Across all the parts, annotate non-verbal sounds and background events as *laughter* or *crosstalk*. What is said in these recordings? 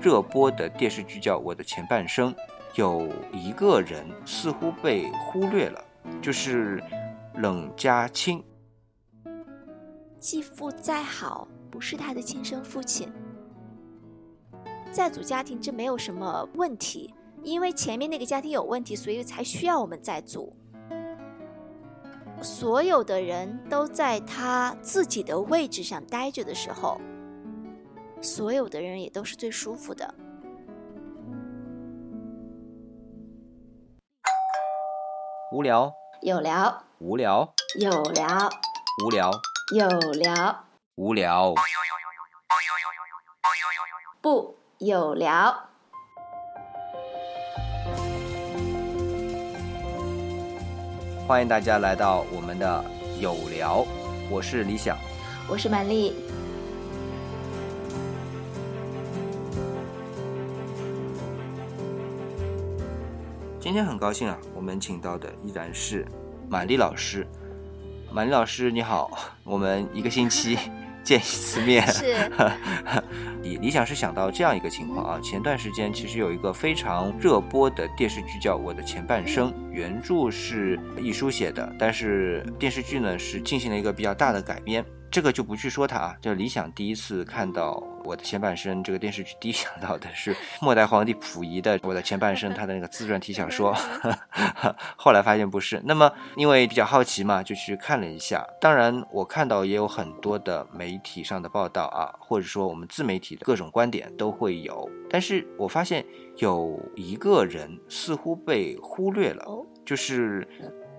热播的电视剧叫《我的前半生》，有一个人似乎被忽略了，就是冷家清。继父再好，不是他的亲生父亲。在组家庭这没有什么问题，因为前面那个家庭有问题，所以才需要我们再组。所有的人都在他自己的位置上待着的时候，所有的人也都是最舒服的。无聊，有聊，无聊，有聊，无聊，有聊，无聊，不有聊。欢迎大家来到我们的有聊，我是李想。我是曼丽。天很高兴啊，我们请到的依然是满丽老师。满丽老师你好，我们一个星期 *laughs* 见一次面。是 *laughs* 理理想是想到这样一个情况啊，前段时间其实有一个非常热播的电视剧叫《我的前半生》，原著是易舒写的，但是电视剧呢是进行了一个比较大的改编。这个就不去说它啊，就理想第一次看到《我的前半生》这个电视剧，第一想到的是末代皇帝溥仪的《我的前半生》他的那个自传体小说，*laughs* 后来发现不是。那么因为比较好奇嘛，就去看了一下。当然，我看到也有很多的媒体上的报道啊，或者说我们自媒体的各种观点都会有。但是我发现有一个人似乎被忽略了，就是。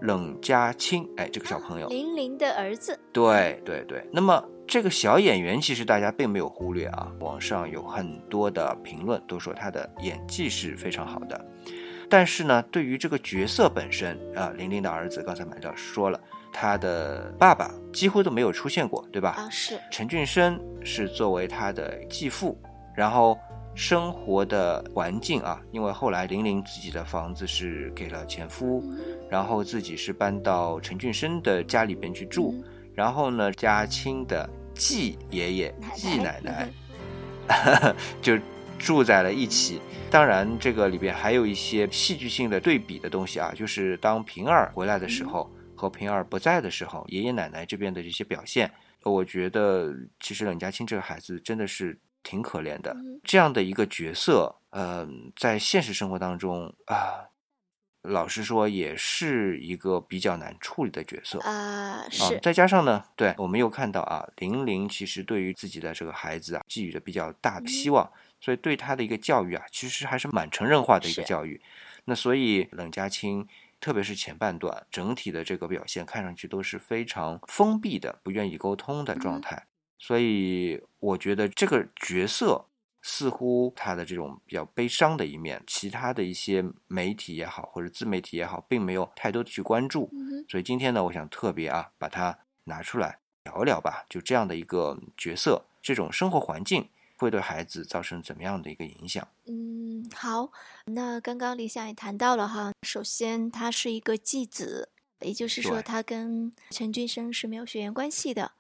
冷家清，哎，这个小朋友，玲玲的儿子，对对对。那么这个小演员其实大家并没有忽略啊，网上有很多的评论都说他的演技是非常好的。但是呢，对于这个角色本身啊，玲玲的儿子，刚才满老师说了，他的爸爸几乎都没有出现过，对吧？啊，是。陈俊生是作为他的继父，然后。生活的环境啊，因为后来玲玲自己的房子是给了前夫，然后自己是搬到陈俊生的家里边去住，然后呢，家亲的季爷爷、季奶奶 *laughs* *laughs* 就住在了一起。当然，这个里边还有一些戏剧性的对比的东西啊，就是当平儿回来的时候和平儿不在的时候，爷爷奶奶这边的这些表现，我觉得其实冷家清这个孩子真的是。挺可怜的，这样的一个角色，呃，在现实生活当中啊，老实说也是一个比较难处理的角色啊。是，再加上呢，对我们又看到啊，玲玲其实对于自己的这个孩子啊，寄予着比较大的希望，所以对他的一个教育啊，其实还是蛮成人化的一个教育。那所以冷家清，特别是前半段，整体的这个表现看上去都是非常封闭的，不愿意沟通的状态。所以我觉得这个角色似乎他的这种比较悲伤的一面，其他的一些媒体也好或者自媒体也好，并没有太多的去关注。所以今天呢，我想特别啊把它拿出来聊一聊吧。就这样的一个角色，这种生活环境会对孩子造成怎么样的一个影响？嗯，好。那刚刚李想也谈到了哈，首先他是一个继子，也就是说他跟陈俊生是没有血缘关系的。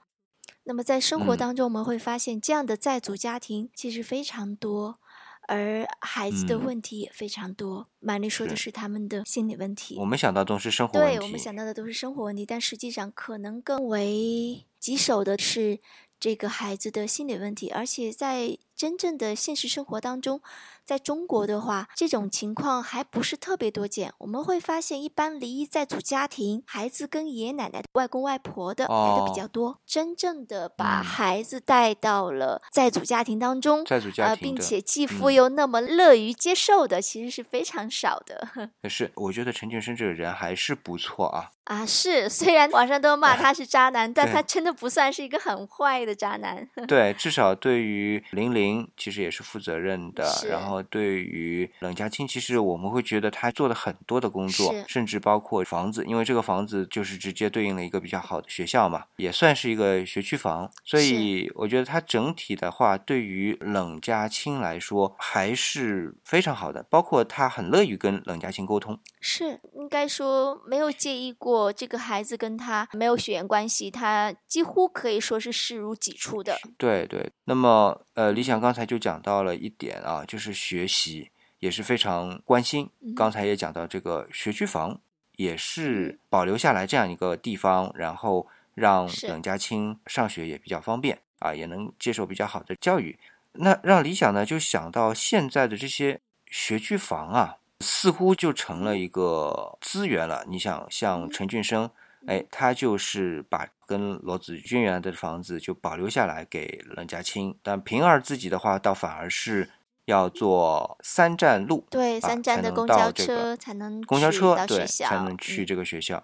那么在生活当中，我们会发现这样的在组家庭其实非常多，而孩子的问题也非常多。玛丽说的是他们的心理问题，我们想到都是生活问题，对我们想到的都是生活问题，但实际上可能更为棘手的是这个孩子的心理问题，而且在真正的现实生活当中。在中国的话，这种情况还不是特别多见。我们会发现，一般离异在组家庭，孩子跟爷爷奶奶、外公外婆的来的比较多。真正的把孩子带到了在组家庭当中，在组家庭，并且继父又那么乐于接受的，其实是非常少的。可 *laughs* 是，我觉得陈俊生这个人还是不错啊。啊，是，虽然网上都骂他是渣男，*laughs* 但他真的不算是一个很坏的渣男。*laughs* 对，至少对于玲玲，其实也是负责任的。然后。对于冷家清，其实我们会觉得他做了很多的工作，甚至包括房子，因为这个房子就是直接对应了一个比较好的学校嘛，也算是一个学区房。所以我觉得他整体的话，对于冷家清来说还是非常好的，包括他很乐于跟冷家清沟通。是，应该说没有介意过这个孩子跟他没有血缘关系，他几乎可以说是视如己出的。对对，那么呃，理想想刚才就讲到了一点啊，就是学习也是非常关心。刚才也讲到这个学区房也是保留下来这样一个地方，然后让冷家清上学也比较方便啊，也能接受比较好的教育。那让李想呢就想到现在的这些学区房啊，似乎就成了一个资源了。你想像陈俊生。哎，他就是把跟罗子君原来的房子就保留下来给冷家清，但平儿自己的话，倒反而是要坐三站路，对，三站的公交车才能公交车对才能去这个学校，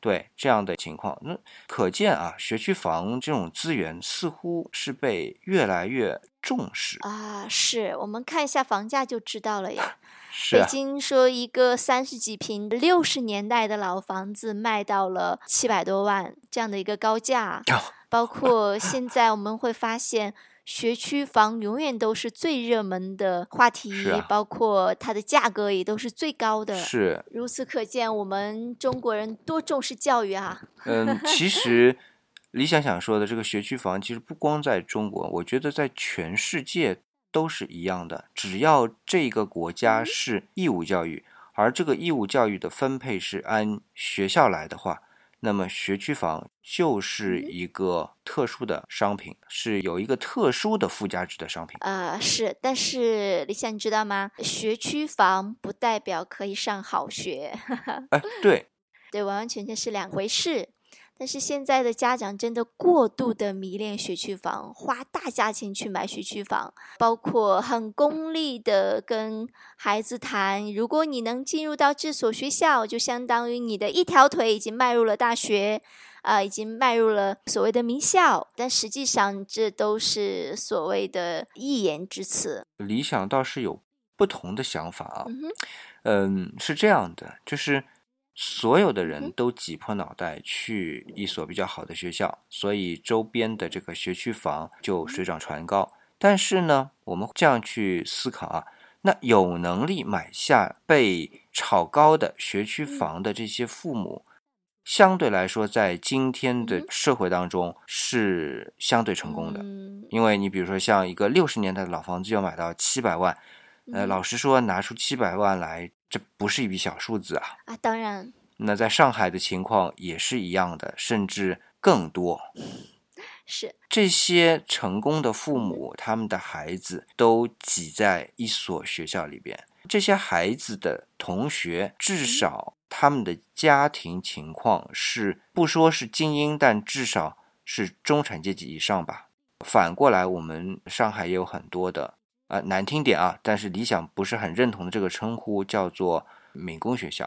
对这样的情况，那可见啊，学区房这种资源似乎是被越来越重视啊。是我们看一下房价就知道了呀。*laughs* 北京说一个三十几平六十年代的老房子卖到了七百多万，这样的一个高价。包括现在我们会发现，学区房永远都是最热门的话题，包括它的价格也都是最高的。是，如此可见，我们中国人多重视教育啊！嗯，其实 *laughs* 李想想说的这个学区房，其实不光在中国，我觉得在全世界。都是一样的，只要这个国家是义务教育，而这个义务教育的分配是按学校来的话，那么学区房就是一个特殊的商品，是有一个特殊的附加值的商品。呃，是，但是李想你知道吗？学区房不代表可以上好学。*laughs* 哎，对，对，完完全全是两回事。但是现在的家长真的过度的迷恋学区房，花大价钱去买学区房，包括很功利的跟孩子谈，如果你能进入到这所学校，就相当于你的一条腿已经迈入了大学，啊，已经迈入了所谓的名校。但实际上，这都是所谓的一言之词。理想倒是有不同的想法啊，嗯，是这样的，就是。所有的人都挤破脑袋去一所比较好的学校，所以周边的这个学区房就水涨船高。但是呢，我们这样去思考啊，那有能力买下被炒高的学区房的这些父母，相对来说在今天的社会当中是相对成功的。因为你比如说像一个六十年代的老房子要买到七百万，呃，老实说拿出七百万来。这不是一笔小数字啊！啊，当然。那在上海的情况也是一样的，甚至更多。*laughs* 是这些成功的父母，他们的孩子都挤在一所学校里边。这些孩子的同学，至少他们的家庭情况是不说是精英，但至少是中产阶级以上吧。反过来，我们上海也有很多的。呃，难听点啊，但是理想不是很认同的这个称呼叫做民工学校，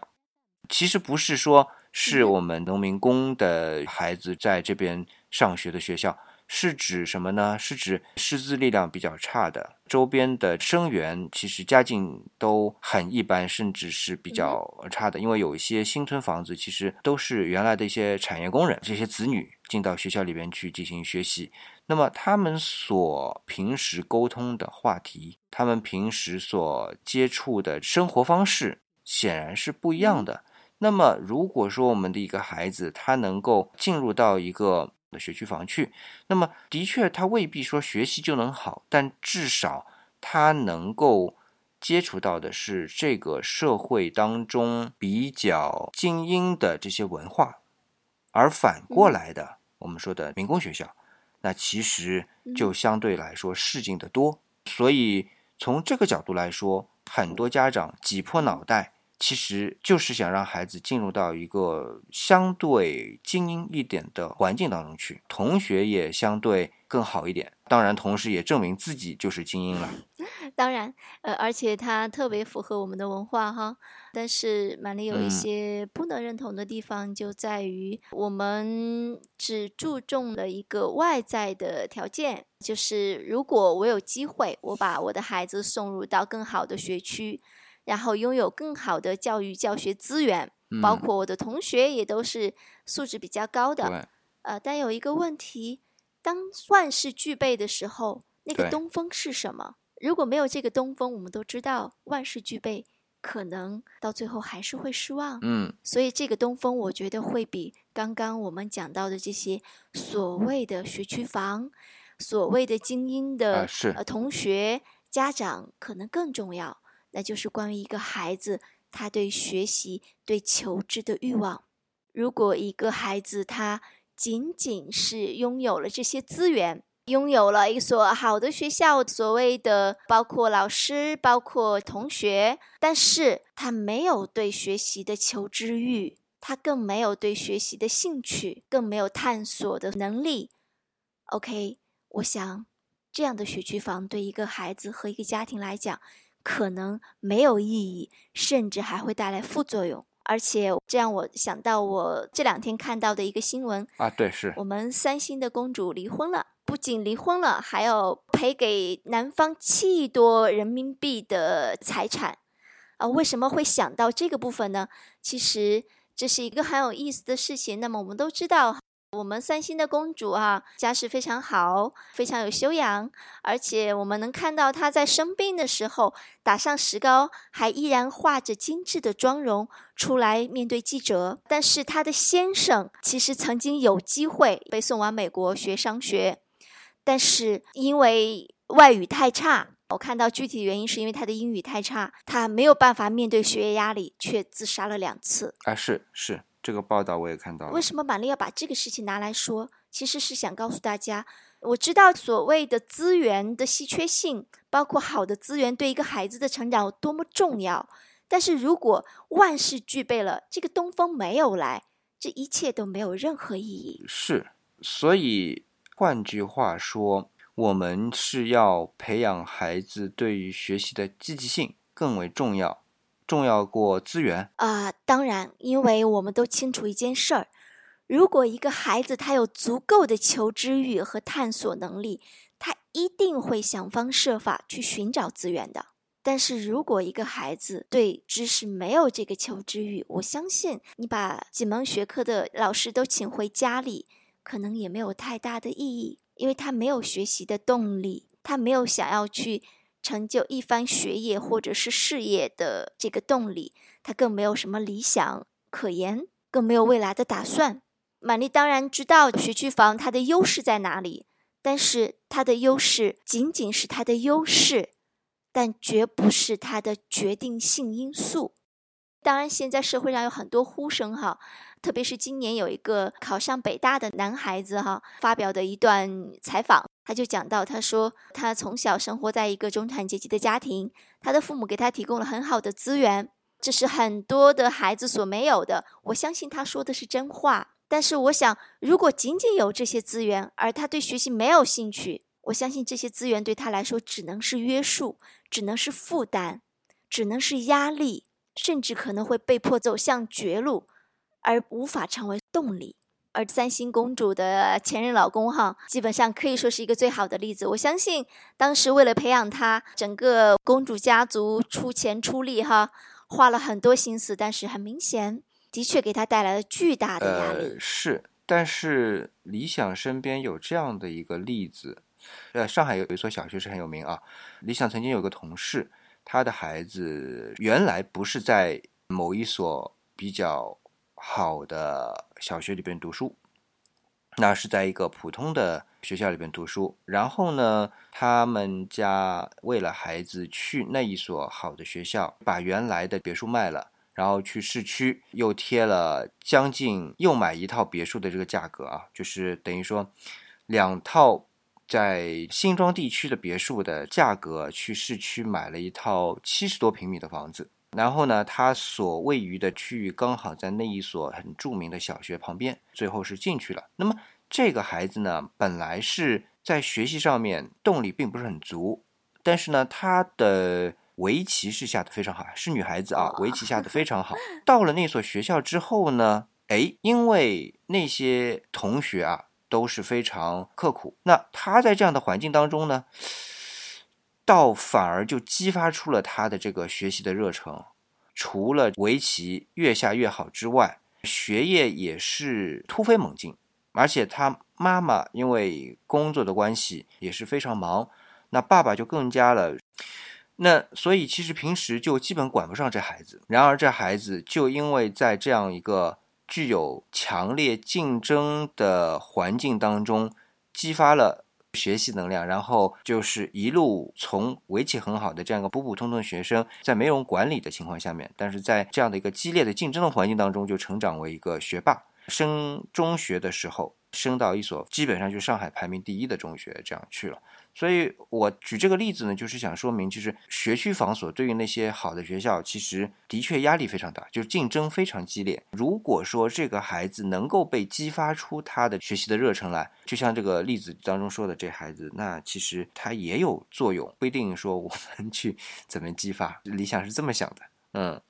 其实不是说是我们农民工的孩子在这边上学的学校，是指什么呢？是指师资力量比较差的周边的生源，其实家境都很一般，甚至是比较差的，因为有一些新村房子其实都是原来的一些产业工人，这些子女进到学校里边去进行学习。那么他们所平时沟通的话题，他们平时所接触的生活方式，显然是不一样的。那么如果说我们的一个孩子他能够进入到一个学区房去，那么的确他未必说学习就能好，但至少他能够接触到的是这个社会当中比较精英的这些文化，而反过来的，我们说的民工学校。那其实就相对来说适应的多，所以从这个角度来说，很多家长挤破脑袋，其实就是想让孩子进入到一个相对精英一点的环境当中去，同学也相对更好一点。当然，同时也证明自己就是精英了。*laughs* 当然，呃，而且它特别符合我们的文化哈。但是，满里有一些不能认同的地方，就在于我们只注重了一个外在的条件，就是如果我有机会，我把我的孩子送入到更好的学区，然后拥有更好的教育教学资源，包括我的同学也都是素质比较高的。呃，但有一个问题。当万事俱备的时候，那个东风是什么？如果没有这个东风，我们都知道万事俱备，可能到最后还是会失望。嗯，所以这个东风，我觉得会比刚刚我们讲到的这些所谓的学区房，所谓的精英的、呃同学、家长可能更重要，那就是关于一个孩子他对学习、对求知的欲望。如果一个孩子他仅仅是拥有了这些资源，拥有了一所好的学校，所谓的包括老师、包括同学，但是他没有对学习的求知欲，他更没有对学习的兴趣，更没有探索的能力。OK，我想这样的学区房对一个孩子和一个家庭来讲，可能没有意义，甚至还会带来副作用。而且这让我想到我这两天看到的一个新闻，啊，对，是我们三星的公主离婚了，不仅离婚了，还要赔给男方七亿多人民币的财产。啊，为什么会想到这个部分呢？其实这是一个很有意思的事情。那么我们都知道，我们三星的公主啊，家世非常好，非常有修养，而且我们能看到她在生病的时候打上石膏，还依然化着精致的妆容出来面对记者。但是她的先生其实曾经有机会被送往美国学商学，但是因为外语太差。我看到具体原因是因为他的英语太差，他没有办法面对学业压力，却自杀了两次。啊，是是，这个报道我也看到了。为什么玛丽要把这个事情拿来说？其实是想告诉大家，我知道所谓的资源的稀缺性，包括好的资源对一个孩子的成长有多么重要。但是如果万事俱备了，这个东风没有来，这一切都没有任何意义。是，所以换句话说。我们是要培养孩子对于学习的积极性更为重要，重要过资源啊、当然，因为我们都清楚一件事儿：如果一个孩子他有足够的求知欲和探索能力，他一定会想方设法去寻找资源的。但是如果一个孩子对知识没有这个求知欲，我相信你把几门学科的老师都请回家里，可能也没有太大的意义。因为他没有学习的动力，他没有想要去成就一番学业或者是事业的这个动力，他更没有什么理想可言，更没有未来的打算。玛丽当然知道学区房它的优势在哪里，但是它的优势仅仅是它的优势，但绝不是它的决定性因素。当然，现在社会上有很多呼声哈。特别是今年有一个考上北大的男孩子哈，发表的一段采访，他就讲到，他说他从小生活在一个中产阶级的家庭，他的父母给他提供了很好的资源，这是很多的孩子所没有的。我相信他说的是真话，但是我想，如果仅仅有这些资源，而他对学习没有兴趣，我相信这些资源对他来说只能是约束，只能是负担，只能是压力，甚至可能会被迫走向绝路。而无法成为动力，而三星公主的前任老公哈，基本上可以说是一个最好的例子。我相信当时为了培养她，整个公主家族出钱出力哈，花了很多心思，但是很明显，的确给她带来了巨大的压力。是，但是理想身边有这样的一个例子，呃，上海有一所小学是很有名啊。理想曾经有个同事，他的孩子原来不是在某一所比较。好的小学里边读书，那是在一个普通的学校里边读书。然后呢，他们家为了孩子去那一所好的学校，把原来的别墅卖了，然后去市区又贴了将近又买一套别墅的这个价格啊，就是等于说两套在新庄地区的别墅的价格，去市区买了一套七十多平米的房子。然后呢，他所位于的区域刚好在那一所很著名的小学旁边，最后是进去了。那么这个孩子呢，本来是在学习上面动力并不是很足，但是呢，他的围棋是下的非常好，是女孩子啊，围棋下的非常好。到了那所学校之后呢，哎，因为那些同学啊都是非常刻苦，那他在这样的环境当中呢。倒反而就激发出了他的这个学习的热忱，除了围棋越下越好之外，学业也是突飞猛进。而且他妈妈因为工作的关系也是非常忙，那爸爸就更加了。那所以其实平时就基本管不上这孩子。然而这孩子就因为在这样一个具有强烈竞争的环境当中，激发了。学习能量，然后就是一路从围棋很好的这样一个普普通通的学生，在没人管理的情况下面，但是在这样的一个激烈的竞争的环境当中，就成长为一个学霸。升中学的时候，升到一所基本上就上海排名第一的中学，这样去了。所以我举这个例子呢，就是想说明，就是学区房所对于那些好的学校，其实的确压力非常大，就是竞争非常激烈。如果说这个孩子能够被激发出他的学习的热忱来，就像这个例子当中说的这孩子，那其实他也有作用，不一定说我们去 *laughs* 怎么激发。理想是这么想的，嗯，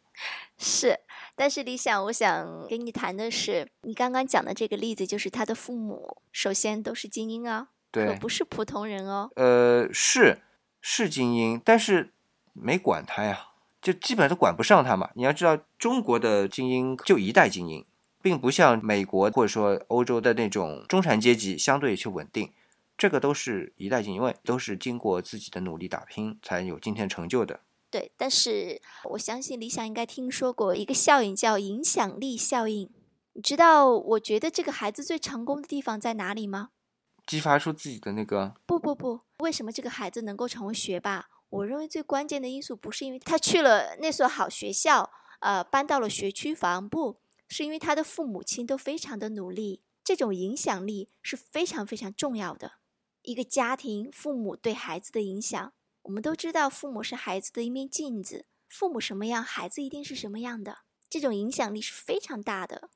是。但是理想，我想跟你谈的是，你刚刚讲的这个例子，就是他的父母首先都是精英啊。可不是普通人哦。呃，是是精英，但是没管他呀，就基本都管不上他嘛。你要知道，中国的精英就一代精英，并不像美国或者说欧洲的那种中产阶级相对去稳定。这个都是一代精英，因为都是经过自己的努力打拼才有今天成就的。对，但是我相信理想应该听说过一个效应，叫影响力效应。你知道，我觉得这个孩子最成功的地方在哪里吗？激发出自己的那个不不不，为什么这个孩子能够成为学霸？我认为最关键的因素不是因为他去了那所好学校，呃，搬到了学区房，不是因为他的父母亲都非常的努力。这种影响力是非常非常重要的。一个家庭父母对孩子的影响，我们都知道，父母是孩子的一面镜子，父母什么样，孩子一定是什么样的。这种影响力是非常大的。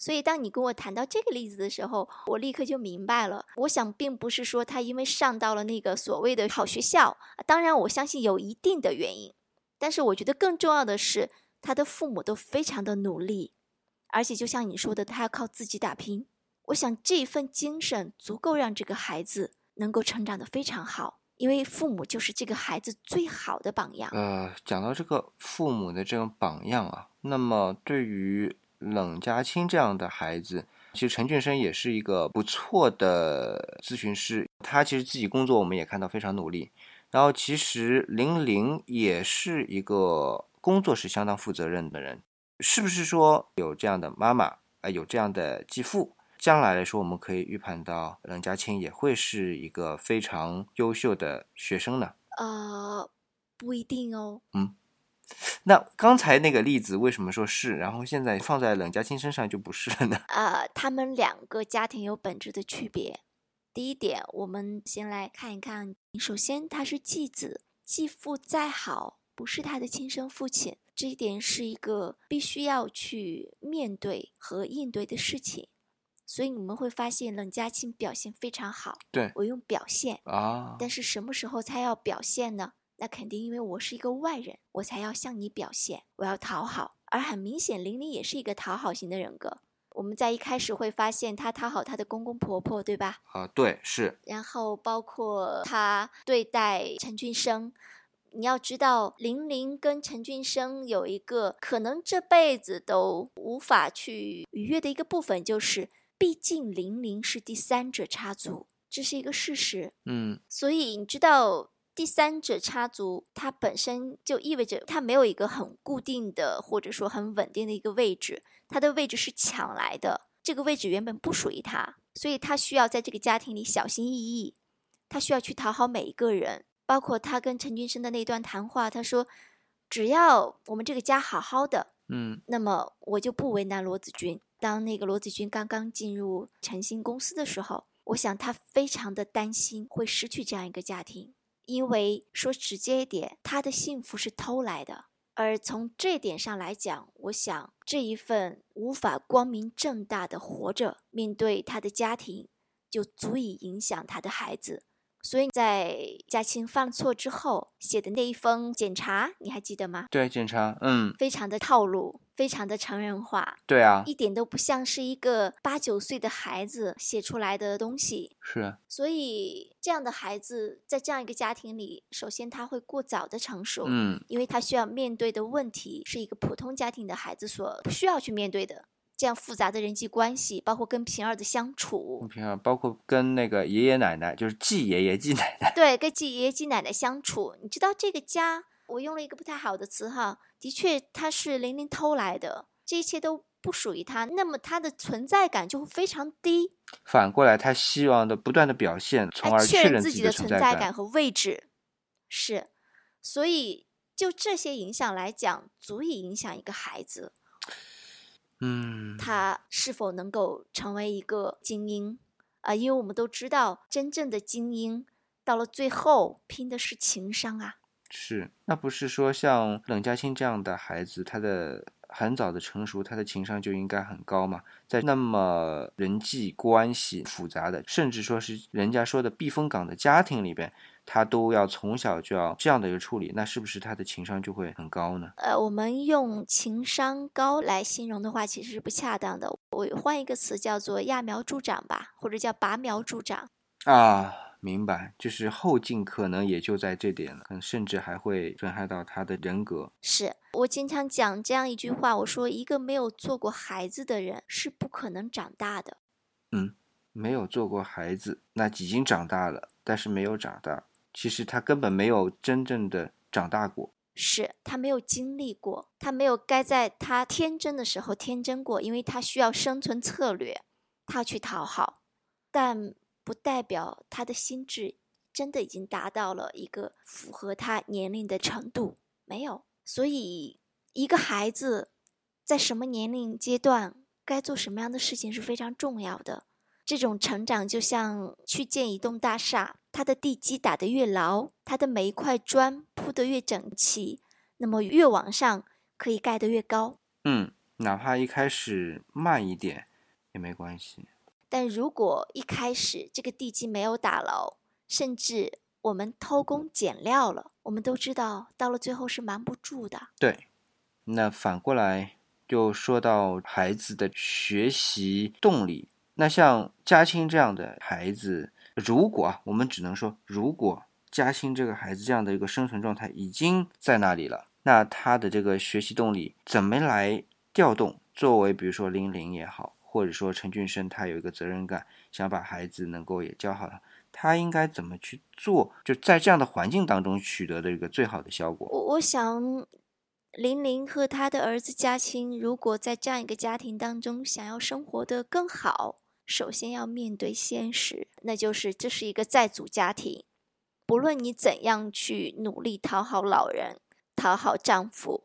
所以，当你跟我谈到这个例子的时候，我立刻就明白了。我想，并不是说他因为上到了那个所谓的好学校，当然我相信有一定的原因。但是，我觉得更重要的是，他的父母都非常的努力，而且就像你说的，他要靠自己打拼。我想，这份精神足够让这个孩子能够成长的非常好，因为父母就是这个孩子最好的榜样。呃，讲到这个父母的这种榜样啊，那么对于。冷家清这样的孩子，其实陈俊生也是一个不错的咨询师。他其实自己工作，我们也看到非常努力。然后，其实玲玲也是一个工作是相当负责任的人。是不是说有这样的妈妈啊，有这样的继父，将来来说，我们可以预判到冷家清也会是一个非常优秀的学生呢？呃，不一定哦。嗯。*laughs* 那刚才那个例子为什么说是，然后现在放在冷家清身上就不是了呢？*laughs* 呃，他们两个家庭有本质的区别。第一点，我们先来看一看。首先，他是继子，继父再好，不是他的亲生父亲，这一点是一个必须要去面对和应对的事情。所以你们会发现，冷家清表现非常好。对我用表现啊，但是什么时候才要表现呢？那肯定，因为我是一个外人，我才要向你表现，我要讨好。而很明显，玲玲也是一个讨好型的人格。我们在一开始会发现，她讨好她的公公婆婆，对吧？啊，对，是。然后包括她对待陈俊生，你要知道，玲玲跟陈俊生有一个可能这辈子都无法去逾越的一个部分，就是毕竟玲玲是第三者插足，这是一个事实。嗯，所以你知道。第三者插足，它本身就意味着它没有一个很固定的，或者说很稳定的一个位置，它的位置是抢来的。这个位置原本不属于他，所以他需要在这个家庭里小心翼翼，他需要去讨好每一个人，包括他跟陈君生的那段谈话。他说：“只要我们这个家好好的，嗯，那么我就不为难罗子君。”当那个罗子君刚刚进入诚信公司的时候，我想他非常的担心会失去这样一个家庭。因为说直接一点，他的幸福是偷来的，而从这点上来讲，我想这一份无法光明正大的活着，面对他的家庭，就足以影响他的孩子。所以在嘉庆犯错之后写的那一封检查，你还记得吗？对，检查，嗯，非常的套路，非常的成人化。对啊，一点都不像是一个八九岁的孩子写出来的东西。是。所以这样的孩子在这样一个家庭里，首先他会过早的成熟，嗯，因为他需要面对的问题是一个普通家庭的孩子所不需要去面对的。这样复杂的人际关系，包括跟平儿的相处，平儿包括跟那个爷爷奶奶，就是继爷爷继奶奶，对，跟继爷爷继奶奶相处。你知道这个家，我用了一个不太好的词哈，的确他是玲玲偷来的，这一切都不属于他，那么他的存在感就会非常低。反过来，他希望的不断的表现，从而确认自己的存在感和位置。是，所以就这些影响来讲，足以影响一个孩子。嗯，他是否能够成为一个精英啊？因为我们都知道，真正的精英到了最后拼的是情商啊。是，那不是说像冷嘉欣这样的孩子，他的很早的成熟，他的情商就应该很高嘛？在那么人际关系复杂的，甚至说是人家说的避风港的家庭里边。他都要从小就要这样的一个处理，那是不是他的情商就会很高呢？呃，我们用情商高来形容的话，其实是不恰当的。我换一个词叫做揠苗助长吧，或者叫拔苗助长。啊，明白，就是后劲可能也就在这点了，可能甚至还会损害到他的人格。是我经常讲这样一句话，我说一个没有做过孩子的人是不可能长大的。嗯，没有做过孩子，那已经长大了，但是没有长大。其实他根本没有真正的长大过，是他没有经历过，他没有该在他天真的时候天真过，因为他需要生存策略，他去讨好，但不代表他的心智真的已经达到了一个符合他年龄的程度，没有。所以，一个孩子在什么年龄阶段该做什么样的事情是非常重要的。这种成长就像去建一栋大厦。它的地基打得越牢，它的每一块砖铺得越整齐，那么越往上可以盖得越高。嗯，哪怕一开始慢一点也没关系。但如果一开始这个地基没有打牢，甚至我们偷工减料了，我们都知道到了最后是瞒不住的。对，那反过来就说到孩子的学习动力，那像嘉青这样的孩子。如果啊，我们只能说，如果嘉欣这个孩子这样的一个生存状态已经在那里了，那他的这个学习动力怎么来调动？作为比如说林玲也好，或者说陈俊生，他有一个责任感，想把孩子能够也教好，他应该怎么去做？就在这样的环境当中取得的一个最好的效果。我我想，林玲和他的儿子嘉欣，如果在这样一个家庭当中想要生活的更好。首先要面对现实，那就是这是一个在组家庭。不论你怎样去努力讨好老人、讨好丈夫，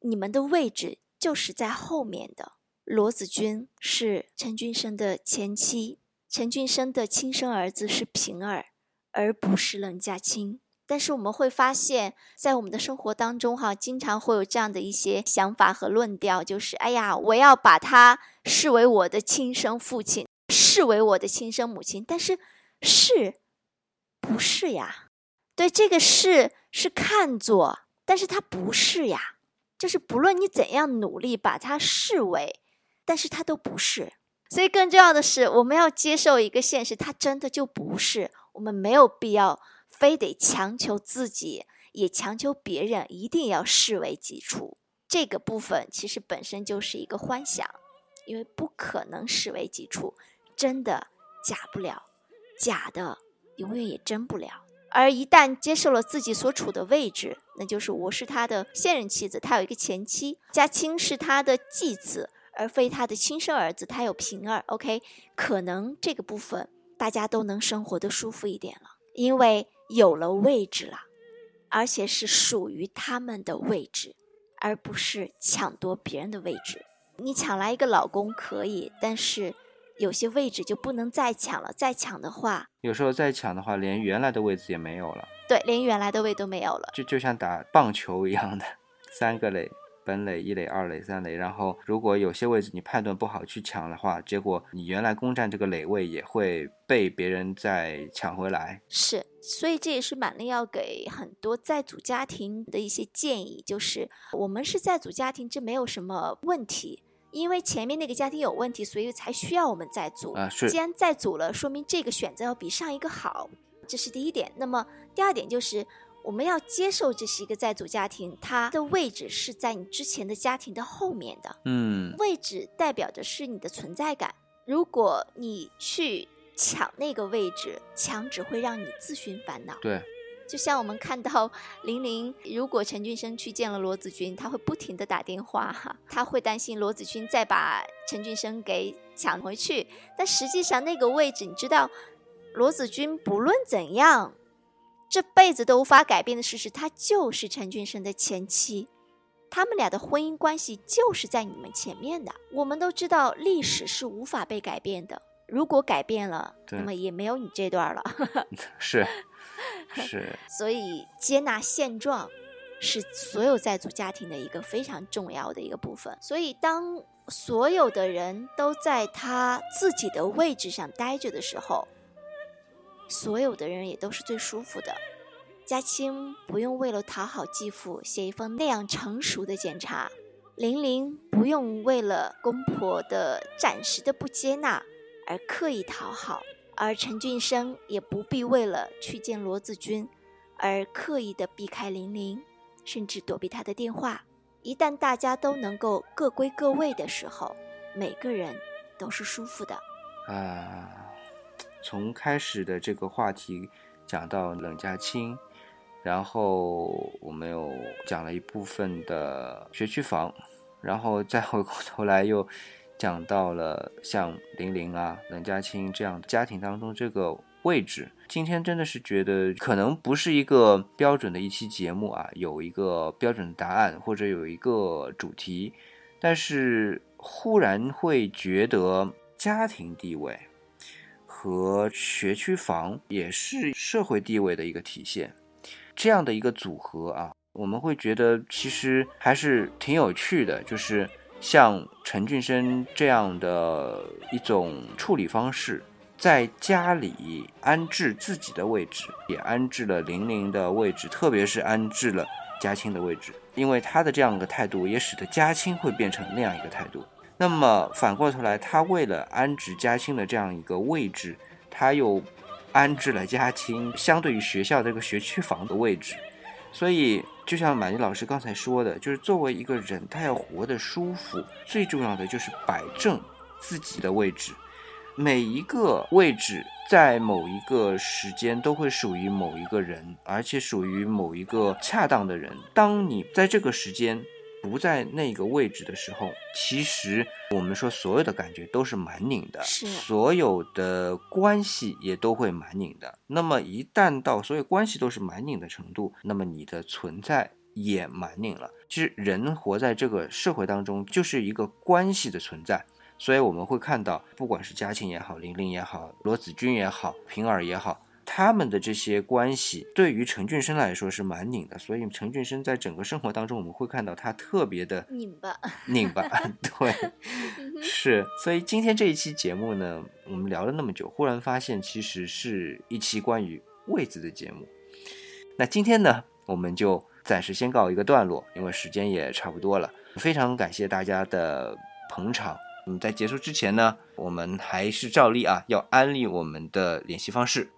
你们的位置就是在后面的。罗子君是陈俊生的前妻，陈俊生的亲生儿子是平儿，而不是冷家清。但是我们会发现，在我们的生活当中，哈，经常会有这样的一些想法和论调，就是：哎呀，我要把他视为我的亲生父亲。视为我的亲生母亲，但是是不是呀？对，这个是是看作，但是他不是呀。就是不论你怎样努力把它视为，但是他都不是。所以更重要的是，我们要接受一个现实，他真的就不是。我们没有必要非得强求自己，也强求别人一定要视为己出。这个部分其实本身就是一个幻想，因为不可能视为己出。真的假不了，假的永远也真不了。而一旦接受了自己所处的位置，那就是我是他的现任妻子，他有一个前妻，嘉青是他的继子，而非他的亲生儿子，他有平儿。OK，可能这个部分大家都能生活的舒服一点了，因为有了位置了，而且是属于他们的位置，而不是抢夺别人的位置。你抢来一个老公可以，但是。有些位置就不能再抢了，再抢的话，有时候再抢的话，连原来的位置也没有了。对，连原来的位都没有了，就就像打棒球一样的，三个垒，本垒、一垒、二垒、三垒。然后如果有些位置你判断不好去抢的话，结果你原来攻占这个垒位也会被别人再抢回来。是，所以这也是满令要给很多在组家庭的一些建议，就是我们是在组家庭，这没有什么问题。因为前面那个家庭有问题，所以才需要我们再组啊。是，既然再组了，说明这个选择要比上一个好，这是第一点。那么第二点就是，我们要接受这是一个在组家庭，它的位置是在你之前的家庭的后面的。嗯，位置代表的是你的存在感。如果你去抢那个位置，抢只会让你自寻烦恼。对，就像我们看到 *laughs* 玲玲，如果陈俊生去见了罗子君，他会不停的打电话哈，他会担心罗子君再把陈俊生给抢回去。但实际上那个位置，你知道，罗子君不论怎样，这辈子都无法改变的事实，他就是陈俊生的前妻，他们俩的婚姻关系就是在你们前面的。我们都知道，历史是无法被改变的。如果改变了，那么也没有你这段了。*laughs* 是，*laughs* 是。所以接纳现状，是所有在组家庭的一个非常重要的一个部分。所以当所有的人都在他自己的位置上待着的时候，所有的人也都是最舒服的。嘉青不用为了讨好继父写一封那样成熟的检查，玲玲不用为了公婆的暂时的不接纳。而刻意讨好，而陈俊生也不必为了去见罗子君，而刻意的避开玲玲，甚至躲避他的电话。一旦大家都能够各归各位的时候，每个人都是舒服的。啊，从开始的这个话题讲到冷家清，然后我们又讲了一部分的学区房，然后再回过头来又。讲到了像玲玲啊、冷家清这样家庭当中这个位置，今天真的是觉得可能不是一个标准的一期节目啊，有一个标准答案或者有一个主题，但是忽然会觉得家庭地位和学区房也是社会地位的一个体现，这样的一个组合啊，我们会觉得其实还是挺有趣的，就是。像陈俊生这样的一种处理方式，在家里安置自己的位置，也安置了玲玲的位置，特别是安置了嘉庆的位置。因为他的这样一个态度，也使得嘉庆会变成那样一个态度。那么反过头来，他为了安置嘉庆的这样一个位置，他又安置了嘉庆相对于学校这个学区房的位置。所以，就像马丽老师刚才说的，就是作为一个人，他要活得舒服，最重要的就是摆正自己的位置。每一个位置在某一个时间都会属于某一个人，而且属于某一个恰当的人。当你在这个时间。不在那个位置的时候，其实我们说所有的感觉都是蛮拧的，是所有的关系也都会蛮拧的。那么一旦到所有关系都是蛮拧的程度，那么你的存在也蛮拧了。其实人活在这个社会当中，就是一个关系的存在。所以我们会看到，不管是嘉庆也好，玲玲也好，罗子君也好，平儿也好。他们的这些关系对于陈俊生来说是蛮拧的，所以陈俊生在整个生活当中，我们会看到他特别的拧巴，拧巴，*laughs* 对，是。所以今天这一期节目呢，我们聊了那么久，忽然发现其实是一期关于位子的节目。那今天呢，我们就暂时先告一个段落，因为时间也差不多了。非常感谢大家的捧场。嗯，在结束之前呢，我们还是照例啊，要安利我们的联系方式。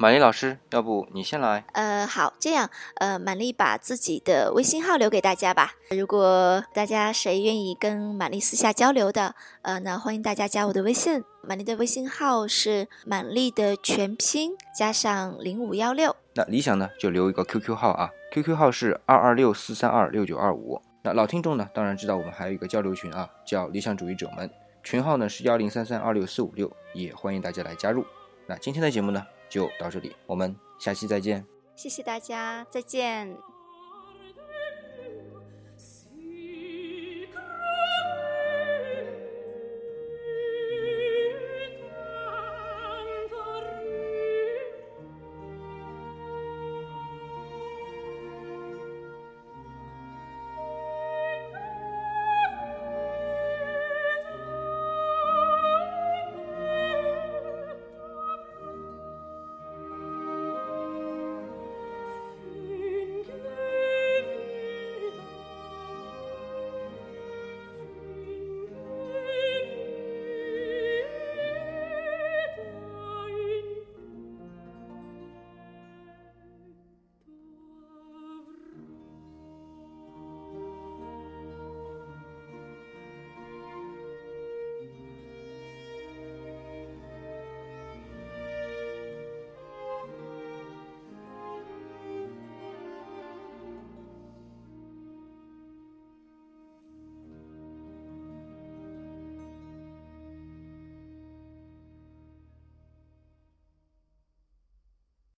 满丽老师，要不你先来？呃，好，这样，呃，满丽把自己的微信号留给大家吧。如果大家谁愿意跟满丽私下交流的，呃，那欢迎大家加我的微信。满丽的微信号是满丽的全拼加上零五幺六。那理想呢，就留一个 QQ 号啊，QQ 号是二二六四三二六九二五。那老听众呢，当然知道我们还有一个交流群啊，叫理想主义者们，群号呢是幺零三三二六四五六，也欢迎大家来加入。那今天的节目呢？就到这里，我们下期再见。谢谢大家，再见。